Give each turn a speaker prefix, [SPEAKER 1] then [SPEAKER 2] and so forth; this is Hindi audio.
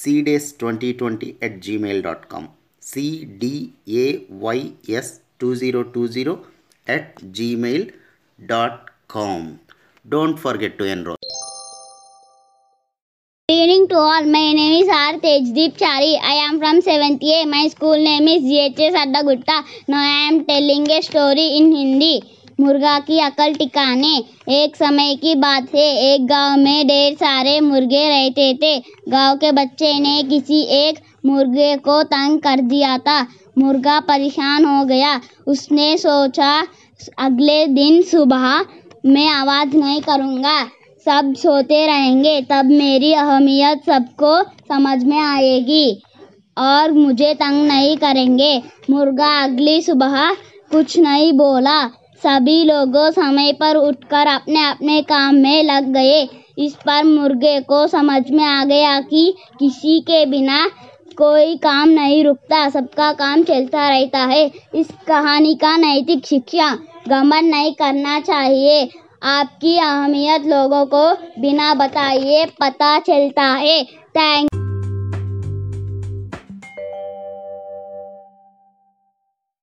[SPEAKER 1] cdays2020 at gmail.com cdays2020 at gmail.com don't forget to enroll
[SPEAKER 2] Good evening to all. My name is R. Tejdeep Chari. I am from 7th A. My school name is GHS Addagutta. Now I am telling a story in Hindi. मुर्गा की अकल टिकाने। एक समय की बात है, एक गाँव में ढेर सारे मुर्गे रहते थे। गाँव के बच्चे ने किसी एक मुर्गे को तंग कर दिया था। मुर्गा परेशान हो गया। उसने सोचा, अगले दिन सुबह मैं आवाज़ नहीं करूँगा। सब सोते रहेंगे, तब मेरी अहमियत सबको समझ में आएगी और मुझे तंग नहीं करेंगे। मुर्गा अगली सुबह कुछ नहीं बोला। सभी लोगों समय पर उठकर अपने अपने काम में लग गए। इस पर मुर्गे को समझ में आ गया कि किसी के बिना कोई काम नहीं रुकता, सबका काम चलता रहता है। इस कहानी का नैतिक शिक्षा गमन नहीं करना चाहिए। आपकी अहमियत लोगों को बिना बताए पता चलता है। थैंक